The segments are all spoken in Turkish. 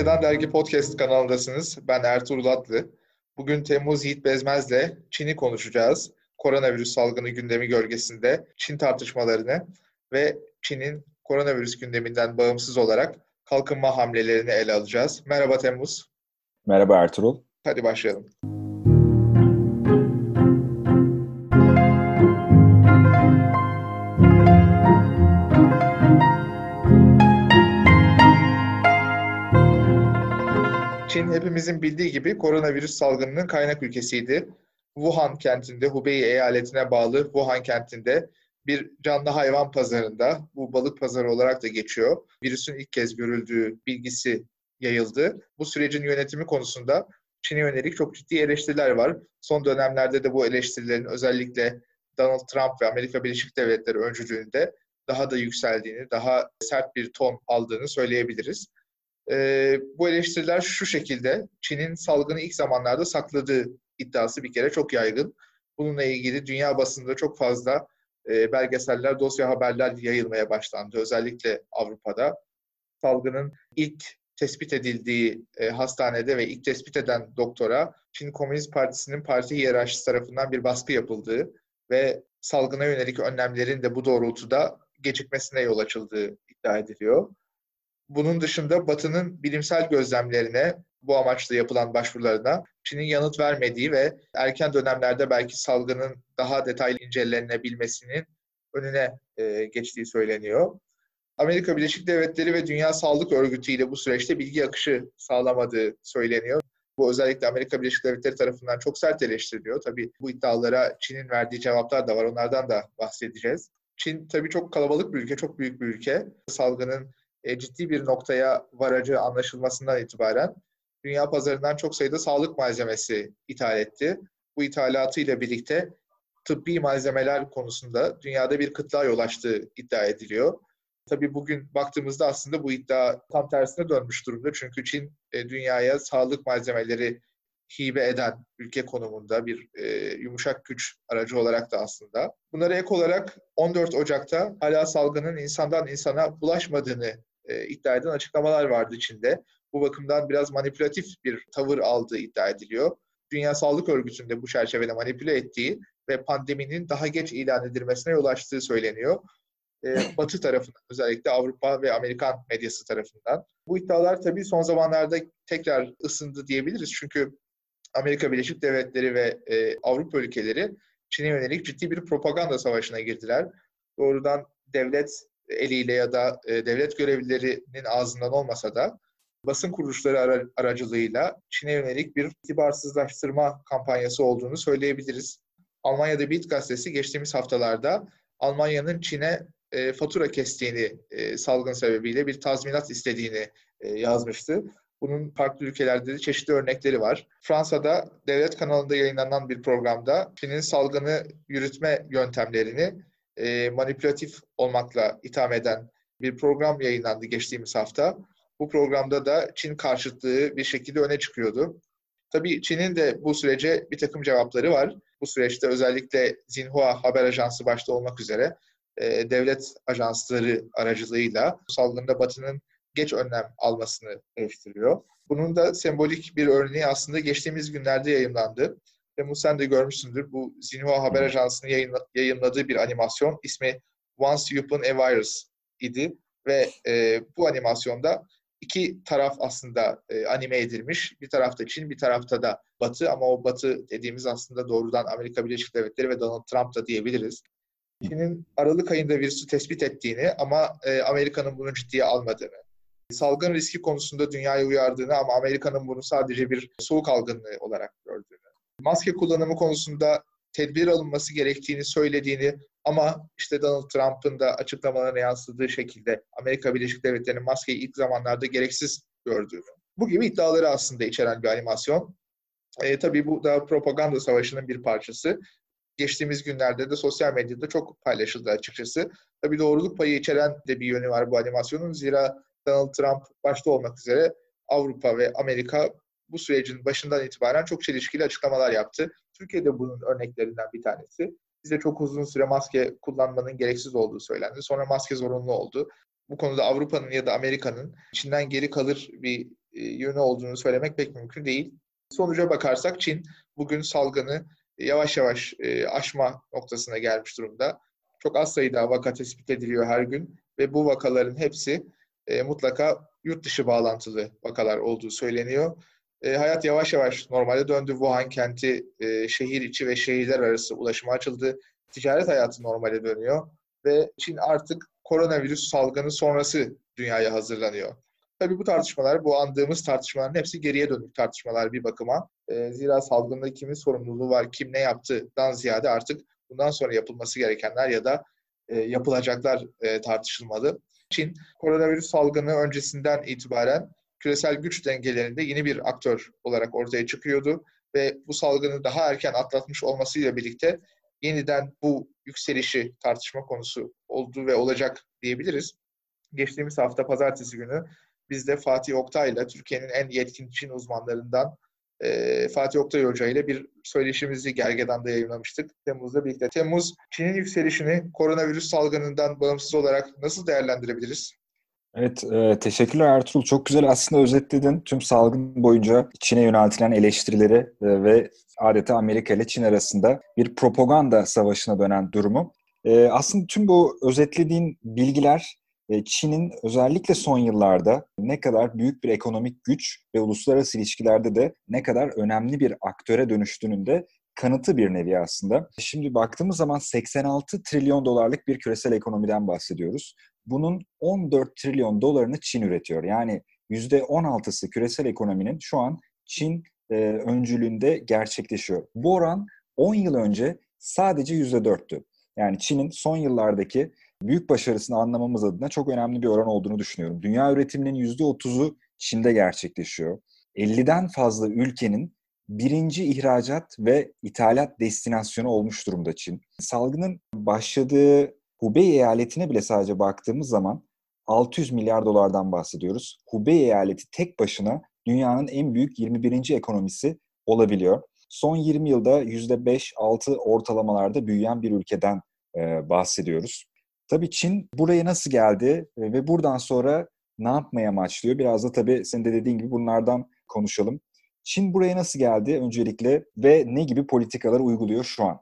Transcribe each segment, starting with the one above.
Gergedan Dergi Podcast kanalındasınız. Ben Ertuğrul Atlı. Bugün Temmuz Yiğit Bezmez'le Çin'i konuşacağız. Koronavirüs salgını gündemi gölgesinde Çin tartışmalarını ve Çin'in koronavirüs gündeminden bağımsız olarak kalkınma hamlelerini ele alacağız. Merhaba Temmuz. Merhaba Ertuğrul. Hadi başlayalım. Çin hepimizin bildiği gibi koronavirüs salgınının kaynak ülkesiydi. Wuhan kentinde, Hubei eyaletine bağlı Wuhan kentinde bir canlı hayvan pazarında, bu balık pazarı olarak da geçiyor, virüsün ilk kez görüldüğü bilgisi yayıldı. Bu sürecin yönetimi konusunda Çin'e yönelik çok ciddi eleştiriler var. Son dönemlerde de bu eleştirilerin özellikle Donald Trump ve Amerika Birleşik Devletleri öncülüğünde daha da yükseldiğini, daha sert bir ton aldığını söyleyebiliriz. Ee, bu eleştiriler şu şekilde, Çin'in salgını ilk zamanlarda sakladığı iddiası bir kere çok yaygın. Bununla ilgili dünya basında çok fazla e, belgeseller, dosya haberler yayılmaya başlandı. Özellikle Avrupa'da. Salgının ilk tespit edildiği e, hastanede ve ilk tespit eden doktora Çin Komünist Partisi'nin parti hiyerarşisi tarafından bir baskı yapıldığı ve salgına yönelik önlemlerin de bu doğrultuda gecikmesine yol açıldığı iddia ediliyor. Bunun dışında Batı'nın bilimsel gözlemlerine, bu amaçla yapılan başvurularına Çin'in yanıt vermediği ve erken dönemlerde belki salgının daha detaylı incelenebilmesinin önüne e, geçtiği söyleniyor. Amerika Birleşik Devletleri ve Dünya Sağlık Örgütü ile bu süreçte bilgi akışı sağlamadığı söyleniyor. Bu özellikle Amerika Birleşik Devletleri tarafından çok sert eleştiriliyor. Tabii bu iddialara Çin'in verdiği cevaplar da var. Onlardan da bahsedeceğiz. Çin tabii çok kalabalık bir ülke, çok büyük bir ülke. Salgının e, ciddi bir noktaya varacağı anlaşılmasından itibaren dünya pazarından çok sayıda sağlık malzemesi ithal etti. Bu ithalatıyla birlikte tıbbi malzemeler konusunda dünyada bir kıtlığa yol açtığı iddia ediliyor. Tabii bugün baktığımızda aslında bu iddia tam tersine dönmüş durumda. Çünkü Çin e, dünyaya sağlık malzemeleri hibe eden ülke konumunda bir e, yumuşak güç aracı olarak da aslında. Bunlara ek olarak 14 Ocak'ta hala salgının insandan insana bulaşmadığını e, iddia eden açıklamalar vardı Çin'de. Bu bakımdan biraz manipülatif bir tavır aldığı iddia ediliyor. Dünya Sağlık Örgütü'nde bu çerçevede manipüle ettiği ve pandeminin daha geç ilan edilmesine yol açtığı söyleniyor. Ee, Batı tarafından özellikle Avrupa ve Amerikan medyası tarafından. Bu iddialar tabii son zamanlarda tekrar ısındı diyebiliriz. Çünkü Amerika Birleşik Devletleri ve e, Avrupa ülkeleri Çin'e yönelik ciddi bir propaganda savaşına girdiler. Doğrudan devlet eliyle ya da e, devlet görevlilerinin ağzından olmasa da basın kuruluşları aracılığıyla Çin'e yönelik bir itibarsızlaştırma kampanyası olduğunu söyleyebiliriz. Almanya'da Bild gazetesi geçtiğimiz haftalarda Almanya'nın Çin'e e, fatura kestiğini e, salgın sebebiyle bir tazminat istediğini yazmıştı. Bunun farklı ülkelerde de çeşitli örnekleri var. Fransa'da devlet kanalında yayınlanan bir programda Çin'in salgını yürütme yöntemlerini e, manipülatif olmakla itham eden bir program yayınlandı geçtiğimiz hafta. Bu programda da Çin karşıtlığı bir şekilde öne çıkıyordu. Tabii Çin'in de bu sürece bir takım cevapları var. Bu süreçte özellikle Xinhua haber ajansı başta olmak üzere e, devlet ajansları aracılığıyla salgında Batı'nın geç önlem almasını eleştiriyor. Bunun da sembolik bir örneği aslında geçtiğimiz günlerde yayınlandı. Temmuz sen de görmüşsündür. Bu Xinhua Haber Ajansı'nın yayınla, yayınladığı bir animasyon. ismi Once Upon a Virus idi. Ve e, bu animasyonda iki taraf aslında e, anime edilmiş. Bir tarafta Çin, bir tarafta da Batı ama o Batı dediğimiz aslında doğrudan Amerika Birleşik Devletleri ve Donald Trump da diyebiliriz. Çin'in Aralık ayında virüsü tespit ettiğini ama e, Amerika'nın bunu ciddiye almadığını, salgın riski konusunda dünyayı uyardığını ama Amerika'nın bunu sadece bir soğuk algınlığı olarak gördüğünü, maske kullanımı konusunda tedbir alınması gerektiğini söylediğini ama işte Donald Trump'ın da açıklamalarına yansıdığı şekilde Amerika Birleşik Devletleri'nin maskeyi ilk zamanlarda gereksiz gördüğünü. Bu gibi iddiaları aslında içeren bir animasyon. E, tabii bu da propaganda savaşının bir parçası. Geçtiğimiz günlerde de sosyal medyada çok paylaşıldı açıkçası. Tabii doğruluk payı içeren de bir yönü var bu animasyonun. Zira Donald Trump başta olmak üzere Avrupa ve Amerika bu sürecin başından itibaren çok çelişkili açıklamalar yaptı. Türkiye'de bunun örneklerinden bir tanesi. Bize çok uzun süre maske kullanmanın gereksiz olduğu söylendi. Sonra maske zorunlu oldu. Bu konuda Avrupa'nın ya da Amerika'nın Çin'den geri kalır bir e, yönü olduğunu söylemek pek mümkün değil. Sonuca bakarsak Çin bugün salgını yavaş yavaş e, aşma noktasına gelmiş durumda. Çok az sayıda vaka tespit ediliyor her gün ve bu vakaların hepsi e, mutlaka yurt dışı bağlantılı vakalar olduğu söyleniyor. E, hayat yavaş yavaş normale döndü. Wuhan kenti e, şehir içi ve şehirler arası ulaşıma açıldı. Ticaret hayatı normale dönüyor ve Çin artık koronavirüs salgını sonrası dünyaya hazırlanıyor. Tabii bu tartışmalar, bu andığımız tartışmaların hepsi geriye dönük tartışmalar bir bakıma. E, zira salgında kimin sorumluluğu var, kim ne yaptıdan ziyade artık bundan sonra yapılması gerekenler ya da e, yapılacaklar e, tartışılmalı. Çin, koronavirüs salgını öncesinden itibaren küresel güç dengelerinde yeni bir aktör olarak ortaya çıkıyordu ve bu salgını daha erken atlatmış olmasıyla birlikte yeniden bu yükselişi tartışma konusu oldu ve olacak diyebiliriz. Geçtiğimiz hafta pazartesi günü biz de Fatih Oktay ile Türkiye'nin en yetkin Çin uzmanlarından e, Fatih Oktay Hoca ile bir söyleşimizi Gergedan'da yayınlamıştık Temmuz'da birlikte. Temmuz, Çin'in yükselişini koronavirüs salgınından bağımsız olarak nasıl değerlendirebiliriz? Evet, e, teşekkürler Ertuğrul. Çok güzel aslında özetledin tüm salgın boyunca Çin'e yöneltilen eleştirileri e, ve adeta Amerika ile Çin arasında bir propaganda savaşına dönen durumu. E, aslında tüm bu özetlediğin bilgiler e, Çin'in özellikle son yıllarda ne kadar büyük bir ekonomik güç ve uluslararası ilişkilerde de ne kadar önemli bir aktöre dönüştüğünün de kanıtı bir nevi aslında. Şimdi baktığımız zaman 86 trilyon dolarlık bir küresel ekonomiden bahsediyoruz. Bunun 14 trilyon dolarını Çin üretiyor. Yani %16'sı küresel ekonominin şu an Çin e, öncülüğünde gerçekleşiyor. Bu oran 10 yıl önce sadece %4'tü. Yani Çin'in son yıllardaki büyük başarısını anlamamız adına çok önemli bir oran olduğunu düşünüyorum. Dünya üretiminin %30'u Çin'de gerçekleşiyor. 50'den fazla ülkenin birinci ihracat ve ithalat destinasyonu olmuş durumda Çin. Salgının başladığı Hubei eyaletine bile sadece baktığımız zaman 600 milyar dolardan bahsediyoruz. Hubei eyaleti tek başına dünyanın en büyük 21. ekonomisi olabiliyor. Son 20 yılda %5-6 ortalamalarda büyüyen bir ülkeden e, bahsediyoruz. Tabii Çin buraya nasıl geldi ve buradan sonra ne yapmaya amaçlıyor? Biraz da tabii senin de dediğin gibi bunlardan konuşalım. Çin buraya nasıl geldi öncelikle ve ne gibi politikalar uyguluyor şu an?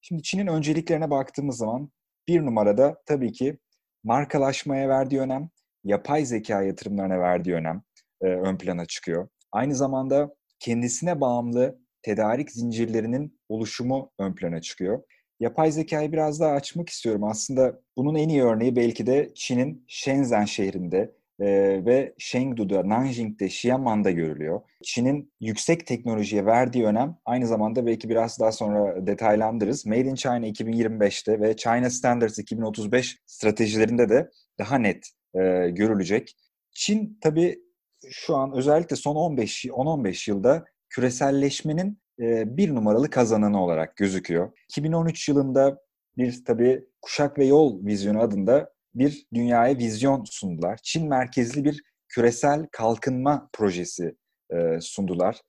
Şimdi Çin'in önceliklerine baktığımız zaman bir numarada tabii ki markalaşmaya verdiği önem, yapay zeka yatırımlarına verdiği önem e, ön plana çıkıyor. Aynı zamanda kendisine bağımlı tedarik zincirlerinin oluşumu ön plana çıkıyor. Yapay zekayı biraz daha açmak istiyorum. Aslında bunun en iyi örneği belki de Çin'in Shenzhen şehrinde e, ve Chengdu'da, Nanjing'de, Xiamen'da görülüyor. Çin'in yüksek teknolojiye verdiği önem aynı zamanda belki biraz daha sonra detaylandırırız. Made in China 2025'te ve China Standards 2035 stratejilerinde de daha net e, görülecek. Çin tabii şu an özellikle son 15 10-15 yılda küreselleşmenin e, bir numaralı kazananı olarak gözüküyor. 2013 yılında bir tabii Kuşak ve Yol Vizyonu adında bir dünyaya vizyon sundular. Çin merkezli bir küresel kalkınma projesi e, sundular.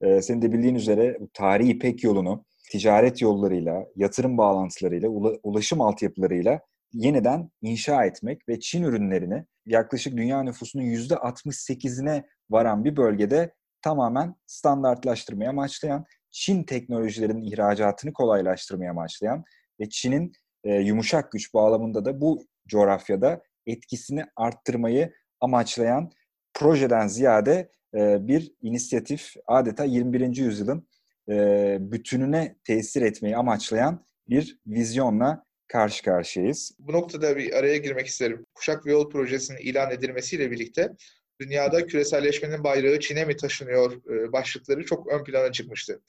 E, senin de bildiğin üzere tarihi İpek yolunu ticaret yollarıyla, yatırım bağlantılarıyla, ulaşım altyapılarıyla yeniden inşa etmek ve Çin ürünlerini yaklaşık dünya nüfusunun %68'ine varan bir bölgede tamamen standartlaştırmaya amaçlayan, Çin teknolojilerinin ihracatını kolaylaştırmaya amaçlayan ve Çin'in e, yumuşak güç bağlamında da bu coğrafyada etkisini arttırmayı amaçlayan projeden ziyade e, bir inisiyatif adeta 21. yüzyılın e, bütününe tesir etmeyi amaçlayan bir vizyonla karşı karşıyayız. Bu noktada bir araya girmek isterim. Kuşak ve Yol Projesi'nin ilan edilmesiyle birlikte dünyada küreselleşmenin bayrağı Çin'e mi taşınıyor e, başlıkları çok ön plana çıkmıştı.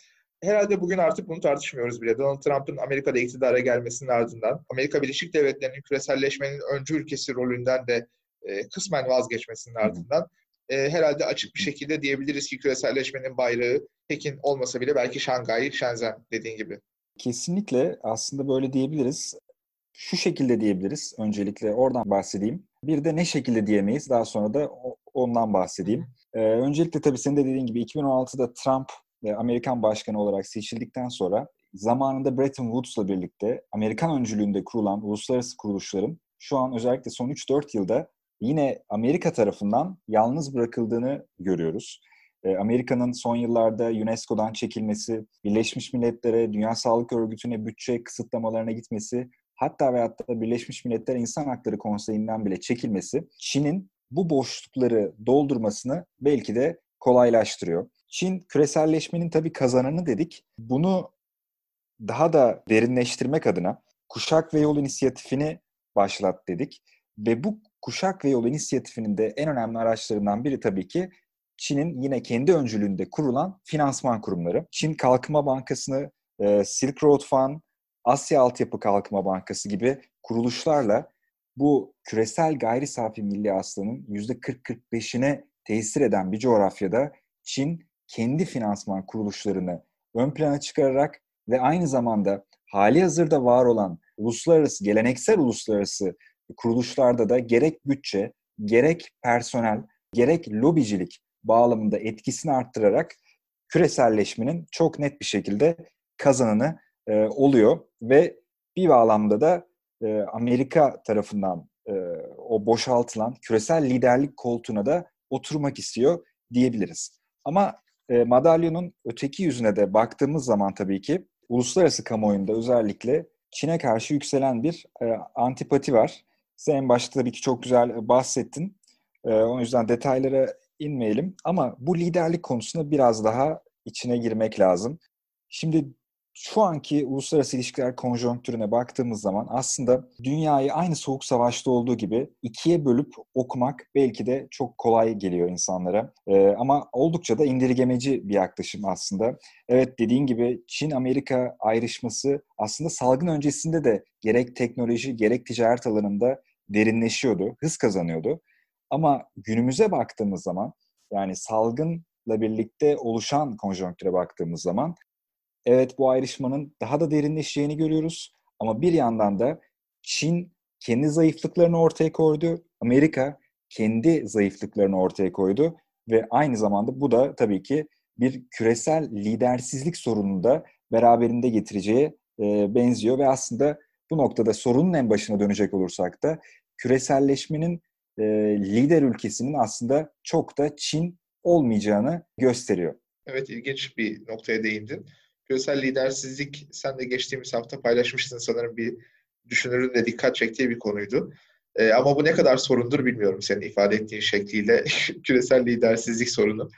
Herhalde bugün artık bunu tartışmıyoruz bile. Donald Trump'ın Amerika'da iktidara gelmesinin ardından Amerika Birleşik Devletleri'nin küreselleşmenin öncü ülkesi rolünden de e, kısmen vazgeçmesinin ardından e, herhalde açık bir şekilde diyebiliriz ki küreselleşmenin bayrağı Pekin olmasa bile belki Şangay, Shenzhen dediğin gibi. Kesinlikle aslında böyle diyebiliriz. Şu şekilde diyebiliriz. Öncelikle oradan bahsedeyim. Bir de ne şekilde diyemeyiz. Daha sonra da ondan bahsedeyim. Ee, öncelikle tabii senin de dediğin gibi 2016'da Trump Amerikan başkanı olarak seçildikten sonra zamanında Bretton Woods'la birlikte Amerikan öncülüğünde kurulan uluslararası kuruluşların şu an özellikle son 3-4 yılda yine Amerika tarafından yalnız bırakıldığını görüyoruz. Ee, Amerika'nın son yıllarda UNESCO'dan çekilmesi, Birleşmiş Milletler'e, Dünya Sağlık Örgütü'ne bütçe kısıtlamalarına gitmesi, hatta ve hatta Birleşmiş Milletler İnsan Hakları Konseyi'nden bile çekilmesi, Çin'in bu boşlukları doldurmasını belki de kolaylaştırıyor. Çin küreselleşmenin tabii kazananı dedik. Bunu daha da derinleştirmek adına Kuşak ve Yol İnisiyatifi'ni başlat dedik. Ve bu Kuşak ve Yol İnisiyatifi'nin de en önemli araçlarından biri tabii ki Çin'in yine kendi öncülüğünde kurulan finansman kurumları. Çin Kalkınma Bankası'nı, e, Silk Road Fund, Asya Altyapı Kalkınma Bankası gibi kuruluşlarla bu küresel gayri safi milli hasılanın %40-45'ine tesir eden bir coğrafyada Çin kendi finansman kuruluşlarını ön plana çıkararak ve aynı zamanda hali hazırda var olan uluslararası, geleneksel uluslararası kuruluşlarda da gerek bütçe, gerek personel, gerek lobicilik bağlamında etkisini arttırarak küreselleşmenin çok net bir şekilde kazananı e, oluyor ve bir bağlamda da e, Amerika tarafından e, o boşaltılan küresel liderlik koltuğuna da oturmak istiyor diyebiliriz. Ama e, madalyonun öteki yüzüne de baktığımız zaman tabii ki uluslararası kamuoyunda özellikle Çin'e karşı yükselen bir e, antipati var. Sen en başta tabii ki çok güzel bahsettin. E, o yüzden detaylara inmeyelim. Ama bu liderlik konusunda biraz daha içine girmek lazım. Şimdi şu anki uluslararası ilişkiler konjonktürüne baktığımız zaman aslında dünyayı aynı soğuk savaşta olduğu gibi ikiye bölüp okumak belki de çok kolay geliyor insanlara. Ee, ama oldukça da indirgemeci bir yaklaşım aslında. Evet dediğin gibi Çin-Amerika ayrışması aslında salgın öncesinde de gerek teknoloji gerek ticaret alanında derinleşiyordu, hız kazanıyordu. Ama günümüze baktığımız zaman yani salgınla birlikte oluşan konjonktüre baktığımız zaman evet bu ayrışmanın daha da derinleşeceğini görüyoruz. Ama bir yandan da Çin kendi zayıflıklarını ortaya koydu. Amerika kendi zayıflıklarını ortaya koydu. Ve aynı zamanda bu da tabii ki bir küresel lidersizlik sorununu da beraberinde getireceği e, benziyor. Ve aslında bu noktada sorunun en başına dönecek olursak da küreselleşmenin e, lider ülkesinin aslında çok da Çin olmayacağını gösteriyor. Evet ilginç bir noktaya değindin küresel lidersizlik sen de geçtiğimiz hafta paylaşmıştın sanırım bir düşünürün de dikkat çektiği bir konuydu. E, ama bu ne kadar sorundur bilmiyorum senin ifade ettiğin şekliyle küresel lidersizlik sorunu.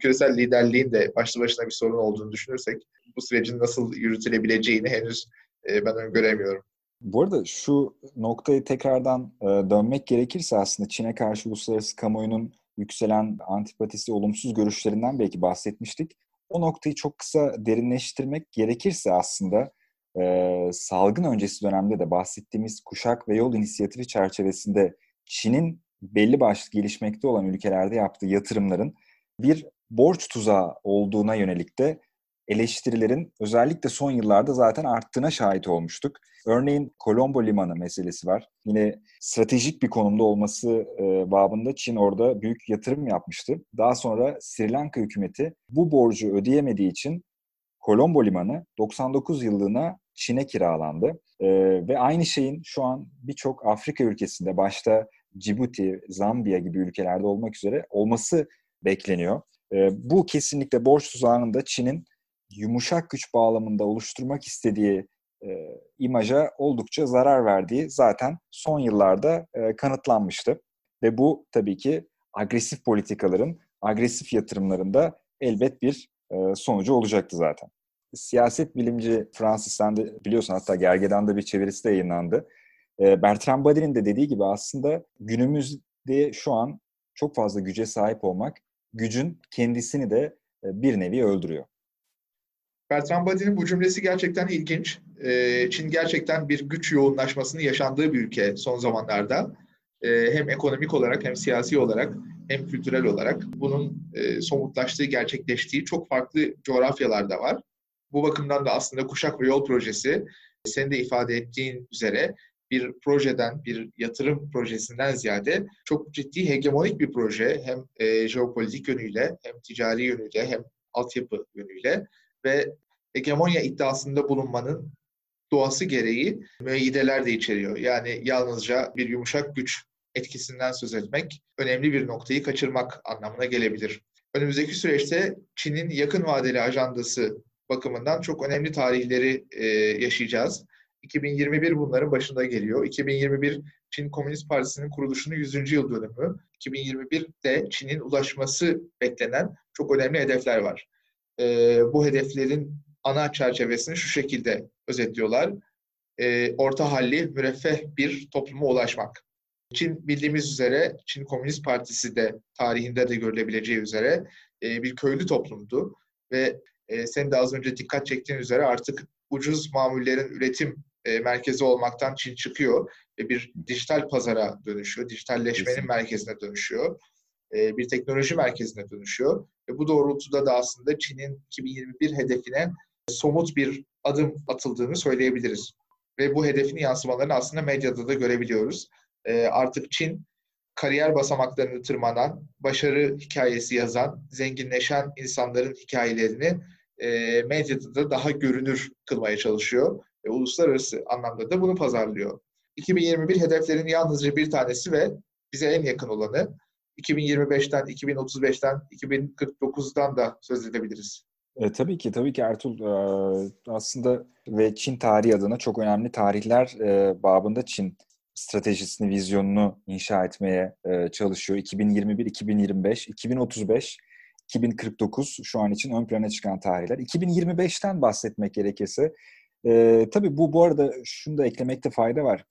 Küresel liderliğin de başlı başına bir sorun olduğunu düşünürsek bu sürecin nasıl yürütülebileceğini henüz e, ben öngöremiyorum. Bu arada şu noktayı tekrardan e, dönmek gerekirse aslında Çin'e karşı uluslararası kamuoyunun yükselen antipatisi, olumsuz görüşlerinden belki bahsetmiştik o noktayı çok kısa derinleştirmek gerekirse aslında e, salgın öncesi dönemde de bahsettiğimiz kuşak ve yol inisiyatifi çerçevesinde Çin'in belli başlı gelişmekte olan ülkelerde yaptığı yatırımların bir borç tuzağı olduğuna yönelik de eleştirilerin özellikle son yıllarda zaten arttığına şahit olmuştuk. Örneğin Colombo Limanı meselesi var. Yine stratejik bir konumda olması e, babında Çin orada büyük yatırım yapmıştı. Daha sonra Sri Lanka hükümeti bu borcu ödeyemediği için Colombo Limanı 99 yıllığına Çin'e kiralandı. E, ve aynı şeyin şu an birçok Afrika ülkesinde başta Cibuti, Zambiya gibi ülkelerde olmak üzere olması bekleniyor. E, bu kesinlikle borç tuzağının da Çin'in yumuşak güç bağlamında oluşturmak istediği e, imaja oldukça zarar verdiği zaten son yıllarda e, kanıtlanmıştı. Ve bu tabii ki agresif politikaların, agresif yatırımlarında elbet bir e, sonucu olacaktı zaten. Siyaset bilimci Francis de biliyorsun hatta Gergedan'da bir çevirisi de yayınlandı. E, Bertrand Bady'nin de dediği gibi aslında günümüzde şu an çok fazla güce sahip olmak gücün kendisini de e, bir nevi öldürüyor. Bertrand Bady'nin bu cümlesi gerçekten ilginç. Ee, Çin gerçekten bir güç yoğunlaşmasını yaşandığı bir ülke son zamanlarda. Ee, hem ekonomik olarak hem siyasi olarak hem kültürel olarak bunun e, somutlaştığı, gerçekleştiği çok farklı coğrafyalarda var. Bu bakımdan da aslında Kuşak ve Yol Projesi senin de ifade ettiğin üzere bir projeden, bir yatırım projesinden ziyade çok ciddi hegemonik bir proje. Hem e, jeopolitik yönüyle, hem ticari yönüyle, hem altyapı yönüyle ve hegemonya iddiasında bulunmanın doğası gereği müeyyideler de içeriyor. Yani yalnızca bir yumuşak güç etkisinden söz etmek önemli bir noktayı kaçırmak anlamına gelebilir. Önümüzdeki süreçte Çin'in yakın vadeli ajandası bakımından çok önemli tarihleri e, yaşayacağız. 2021 bunların başında geliyor. 2021 Çin Komünist Partisi'nin kuruluşunun 100. yıl dönümü. 2021'de Çin'in ulaşması beklenen çok önemli hedefler var. E, bu hedeflerin ana çerçevesini şu şekilde özetliyorlar. E, orta halli, müreffeh bir topluma ulaşmak. Çin bildiğimiz üzere, Çin Komünist Partisi de tarihinde de görülebileceği üzere e, bir köylü toplumdu. Ve e, senin de az önce dikkat çektiğin üzere artık ucuz mamullerin üretim e, merkezi olmaktan Çin çıkıyor ve bir dijital pazara dönüşüyor, dijitalleşmenin Kesinlikle. merkezine dönüşüyor, e, bir teknoloji merkezine dönüşüyor. Ve bu doğrultuda da aslında Çin'in 2021 hedefine somut bir adım atıldığını söyleyebiliriz. Ve bu hedefin yansımalarını aslında medyada da görebiliyoruz. E, artık Çin kariyer basamaklarını tırmanan, başarı hikayesi yazan, zenginleşen insanların hikayelerini e, medyada da daha görünür kılmaya çalışıyor. Ve uluslararası anlamda da bunu pazarlıyor. 2021 hedeflerin yalnızca bir tanesi ve bize en yakın olanı 2025'ten, 2035'ten, 2049'dan da söz edebiliriz. E, tabii ki, tabii ki Ertuğrul e, aslında ve Çin tarihi adına çok önemli tarihler e, babında Çin stratejisini, vizyonunu inşa etmeye e, çalışıyor. 2021, 2025, 2035, 2049 şu an için ön plana çıkan tarihler. 2025'ten bahsetmek gerekirse e, tabii bu bu arada şunu da eklemekte fayda var.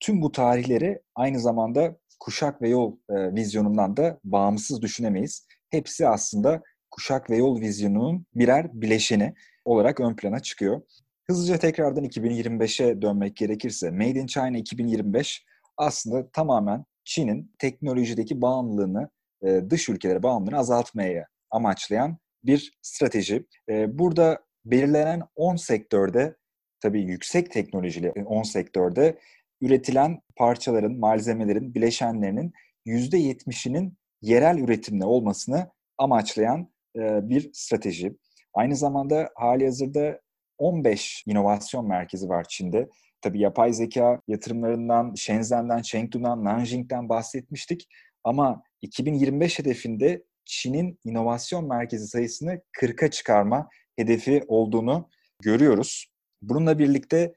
Tüm bu tarihleri aynı zamanda kuşak ve yol e, vizyonundan da bağımsız düşünemeyiz. Hepsi aslında kuşak ve yol vizyonunun birer bileşeni olarak ön plana çıkıyor. Hızlıca tekrardan 2025'e dönmek gerekirse Made in China 2025 aslında tamamen Çin'in teknolojideki bağımlılığını, e, dış ülkelere bağımlılığını azaltmaya amaçlayan bir strateji. E, burada belirlenen 10 sektörde tabii yüksek teknolojili 10 sektörde üretilen parçaların, malzemelerin, bileşenlerinin %70'inin yerel üretimle olmasını amaçlayan bir strateji. Aynı zamanda hali hazırda 15 inovasyon merkezi var Çin'de. Tabii yapay zeka yatırımlarından, Shenzhen'den, Chengdu'dan, Nanjing'den bahsetmiştik. Ama 2025 hedefinde Çin'in inovasyon merkezi sayısını 40'a çıkarma hedefi olduğunu görüyoruz. Bununla birlikte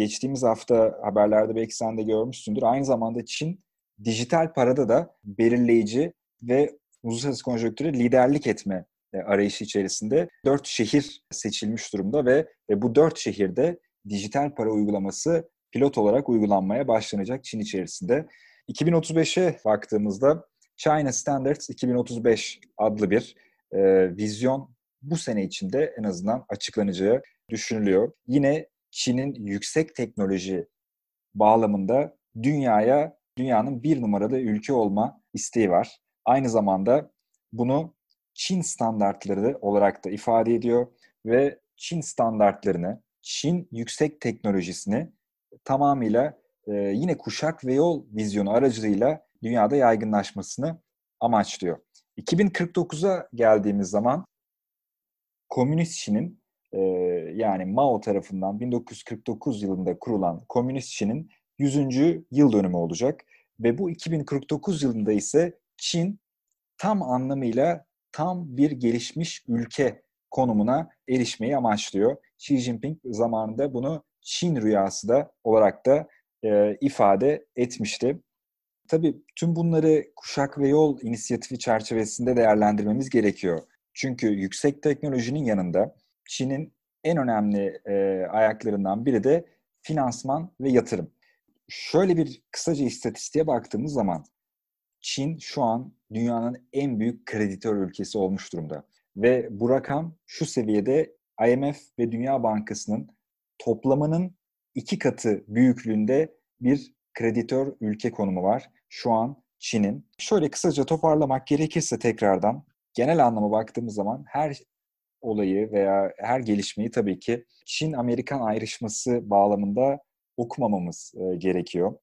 geçtiğimiz hafta haberlerde belki sen de görmüşsündür. Aynı zamanda Çin dijital parada da belirleyici ve uluslararası konjonktüre liderlik etme e, arayışı içerisinde dört şehir seçilmiş durumda ve, ve bu dört şehirde dijital para uygulaması pilot olarak uygulanmaya başlanacak Çin içerisinde. 2035'e baktığımızda China Standards 2035 adlı bir e, vizyon bu sene içinde en azından açıklanacağı düşünülüyor. Yine Çin'in yüksek teknoloji bağlamında dünyaya dünyanın bir numaralı ülke olma isteği var. Aynı zamanda bunu Çin standartları olarak da ifade ediyor ve Çin standartlarını, Çin yüksek teknolojisini tamamıyla e, yine kuşak ve yol vizyonu aracılığıyla dünyada yaygınlaşmasını amaçlıyor. 2049'a geldiğimiz zaman Komünist Çin'in e, yani Mao tarafından 1949 yılında kurulan Komünist Çin'in 100. yıl dönümü olacak ve bu 2049 yılında ise Çin tam anlamıyla tam bir gelişmiş ülke konumuna erişmeyi amaçlıyor. Xi Jinping zamanında bunu Çin rüyası da olarak da e, ifade etmişti. Tabii tüm bunları kuşak ve yol inisiyatifi çerçevesinde değerlendirmemiz gerekiyor. Çünkü yüksek teknolojinin yanında Çin'in en önemli e, ayaklarından biri de finansman ve yatırım. Şöyle bir kısaca istatistiğe baktığımız zaman Çin şu an dünyanın en büyük kreditör ülkesi olmuş durumda. Ve bu rakam şu seviyede IMF ve Dünya Bankası'nın toplamının iki katı büyüklüğünde bir kreditör ülke konumu var. Şu an Çin'in. Şöyle kısaca toparlamak gerekirse tekrardan genel anlama baktığımız zaman her olayı veya her gelişmeyi tabii ki Çin-Amerikan ayrışması bağlamında okumamamız e, gerekiyor.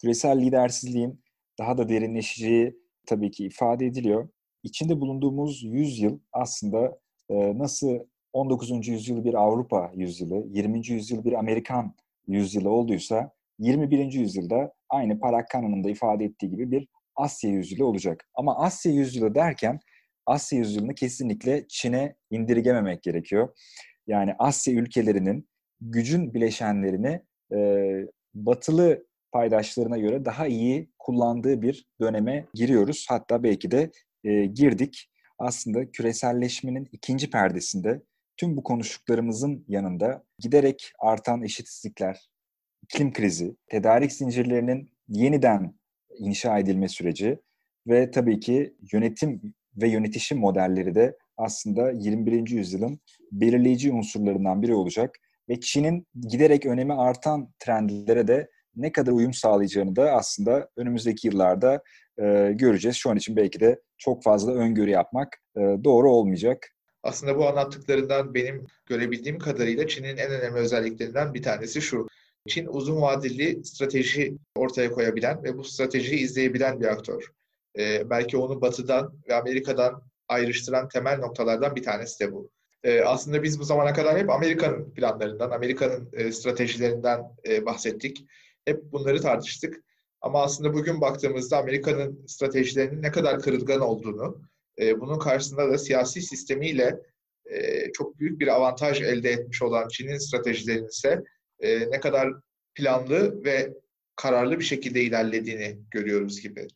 Küresel lidersizliğin daha da derinleşeceği tabii ki ifade ediliyor. İçinde bulunduğumuz yüzyıl aslında e, nasıl 19. yüzyıl bir Avrupa yüzyılı, 20. yüzyıl bir Amerikan yüzyılı olduysa 21. yüzyılda aynı Parakkan'ın da ifade ettiği gibi bir Asya yüzyılı olacak. Ama Asya yüzyılı derken Asya yüzyılını kesinlikle Çin'e indirgememek gerekiyor. Yani Asya ülkelerinin gücün bileşenlerini e, batılı paydaşlarına göre daha iyi kullandığı bir döneme giriyoruz. Hatta belki de e, girdik. Aslında küreselleşmenin ikinci perdesinde tüm bu konuştuklarımızın yanında giderek artan eşitsizlikler, iklim krizi, tedarik zincirlerinin yeniden inşa edilme süreci ve tabii ki yönetim ve yönetişim modelleri de aslında 21. yüzyılın belirleyici unsurlarından biri olacak ve Çin'in giderek önemi artan trendlere de ne kadar uyum sağlayacağını da aslında önümüzdeki yıllarda e, göreceğiz. Şu an için belki de çok fazla öngörü yapmak e, doğru olmayacak. Aslında bu anlattıklarından benim görebildiğim kadarıyla Çin'in en önemli özelliklerinden bir tanesi şu. Çin uzun vadeli strateji ortaya koyabilen ve bu stratejiyi izleyebilen bir aktör. Ee, belki onu Batı'dan ve Amerika'dan ayrıştıran temel noktalardan bir tanesi de bu. Ee, aslında biz bu zamana kadar hep Amerika'nın planlarından, Amerika'nın e, stratejilerinden e, bahsettik. Hep bunları tartıştık. Ama aslında bugün baktığımızda Amerika'nın stratejilerinin ne kadar kırılgan olduğunu, e, bunun karşısında da siyasi sistemiyle e, çok büyük bir avantaj elde etmiş olan Çin'in stratejilerinin ise e, ne kadar planlı ve kararlı bir şekilde ilerlediğini görüyoruz gibi.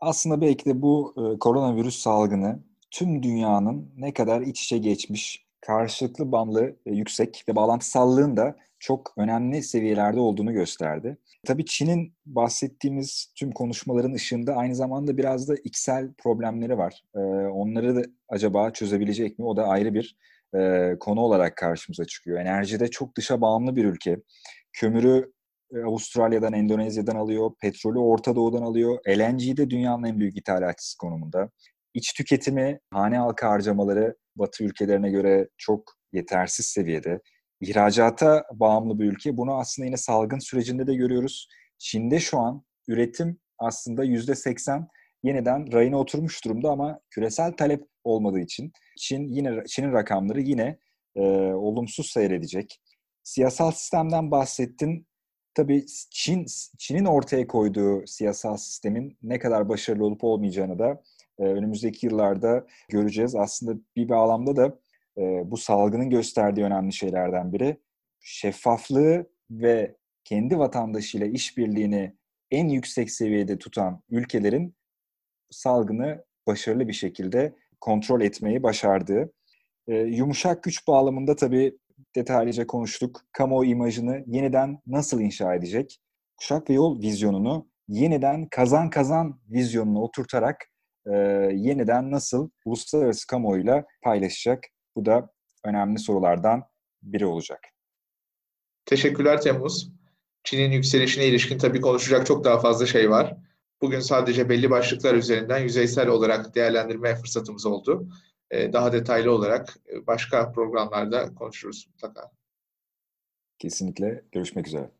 Aslında belki de bu e, koronavirüs salgını tüm dünyanın ne kadar iç içe geçmiş, karşılıklı bağımlı e, yüksek ve bağlantısallığın da çok önemli seviyelerde olduğunu gösterdi. Tabii Çin'in bahsettiğimiz tüm konuşmaların ışığında aynı zamanda biraz da iksel problemleri var. Ee, onları da acaba çözebilecek mi? O da ayrı bir e, konu olarak karşımıza çıkıyor. Enerjide çok dışa bağımlı bir ülke. Kömürü e, Avustralya'dan, Endonezya'dan alıyor, petrolü Orta Doğu'dan alıyor. LNG'de de dünyanın en büyük ithalatçısı konumunda. İç tüketimi, hane halkı harcamaları Batı ülkelerine göre çok yetersiz seviyede ihracata bağımlı bir ülke. Bunu aslında yine salgın sürecinde de görüyoruz. Çin'de şu an üretim aslında yüzde seksen yeniden rayına oturmuş durumda ama küresel talep olmadığı için Çin yine Çin'in rakamları yine e, olumsuz seyredecek. Siyasal sistemden bahsettin. Tabii Çin Çin'in ortaya koyduğu siyasal sistemin ne kadar başarılı olup olmayacağını da e, önümüzdeki yıllarda göreceğiz. Aslında bir bağlamda da e, bu salgının gösterdiği önemli şeylerden biri şeffaflığı ve kendi vatandaşıyla işbirliğini en yüksek seviyede tutan ülkelerin salgını başarılı bir şekilde kontrol etmeyi başardığı. E, yumuşak güç bağlamında tabii detaylıca konuştuk. Kamuoyu imajını yeniden nasıl inşa edecek? Kuşak ve yol vizyonunu yeniden kazan kazan vizyonuna oturtarak e, yeniden nasıl uluslararası kamuoyuyla paylaşacak? Bu da önemli sorulardan biri olacak. Teşekkürler Temmuz. Çin'in yükselişine ilişkin tabii konuşacak çok daha fazla şey var. Bugün sadece belli başlıklar üzerinden yüzeysel olarak değerlendirme fırsatımız oldu. Ee, daha detaylı olarak e, başka programlarda konuşuruz mutlaka. Kesinlikle. Görüşmek üzere.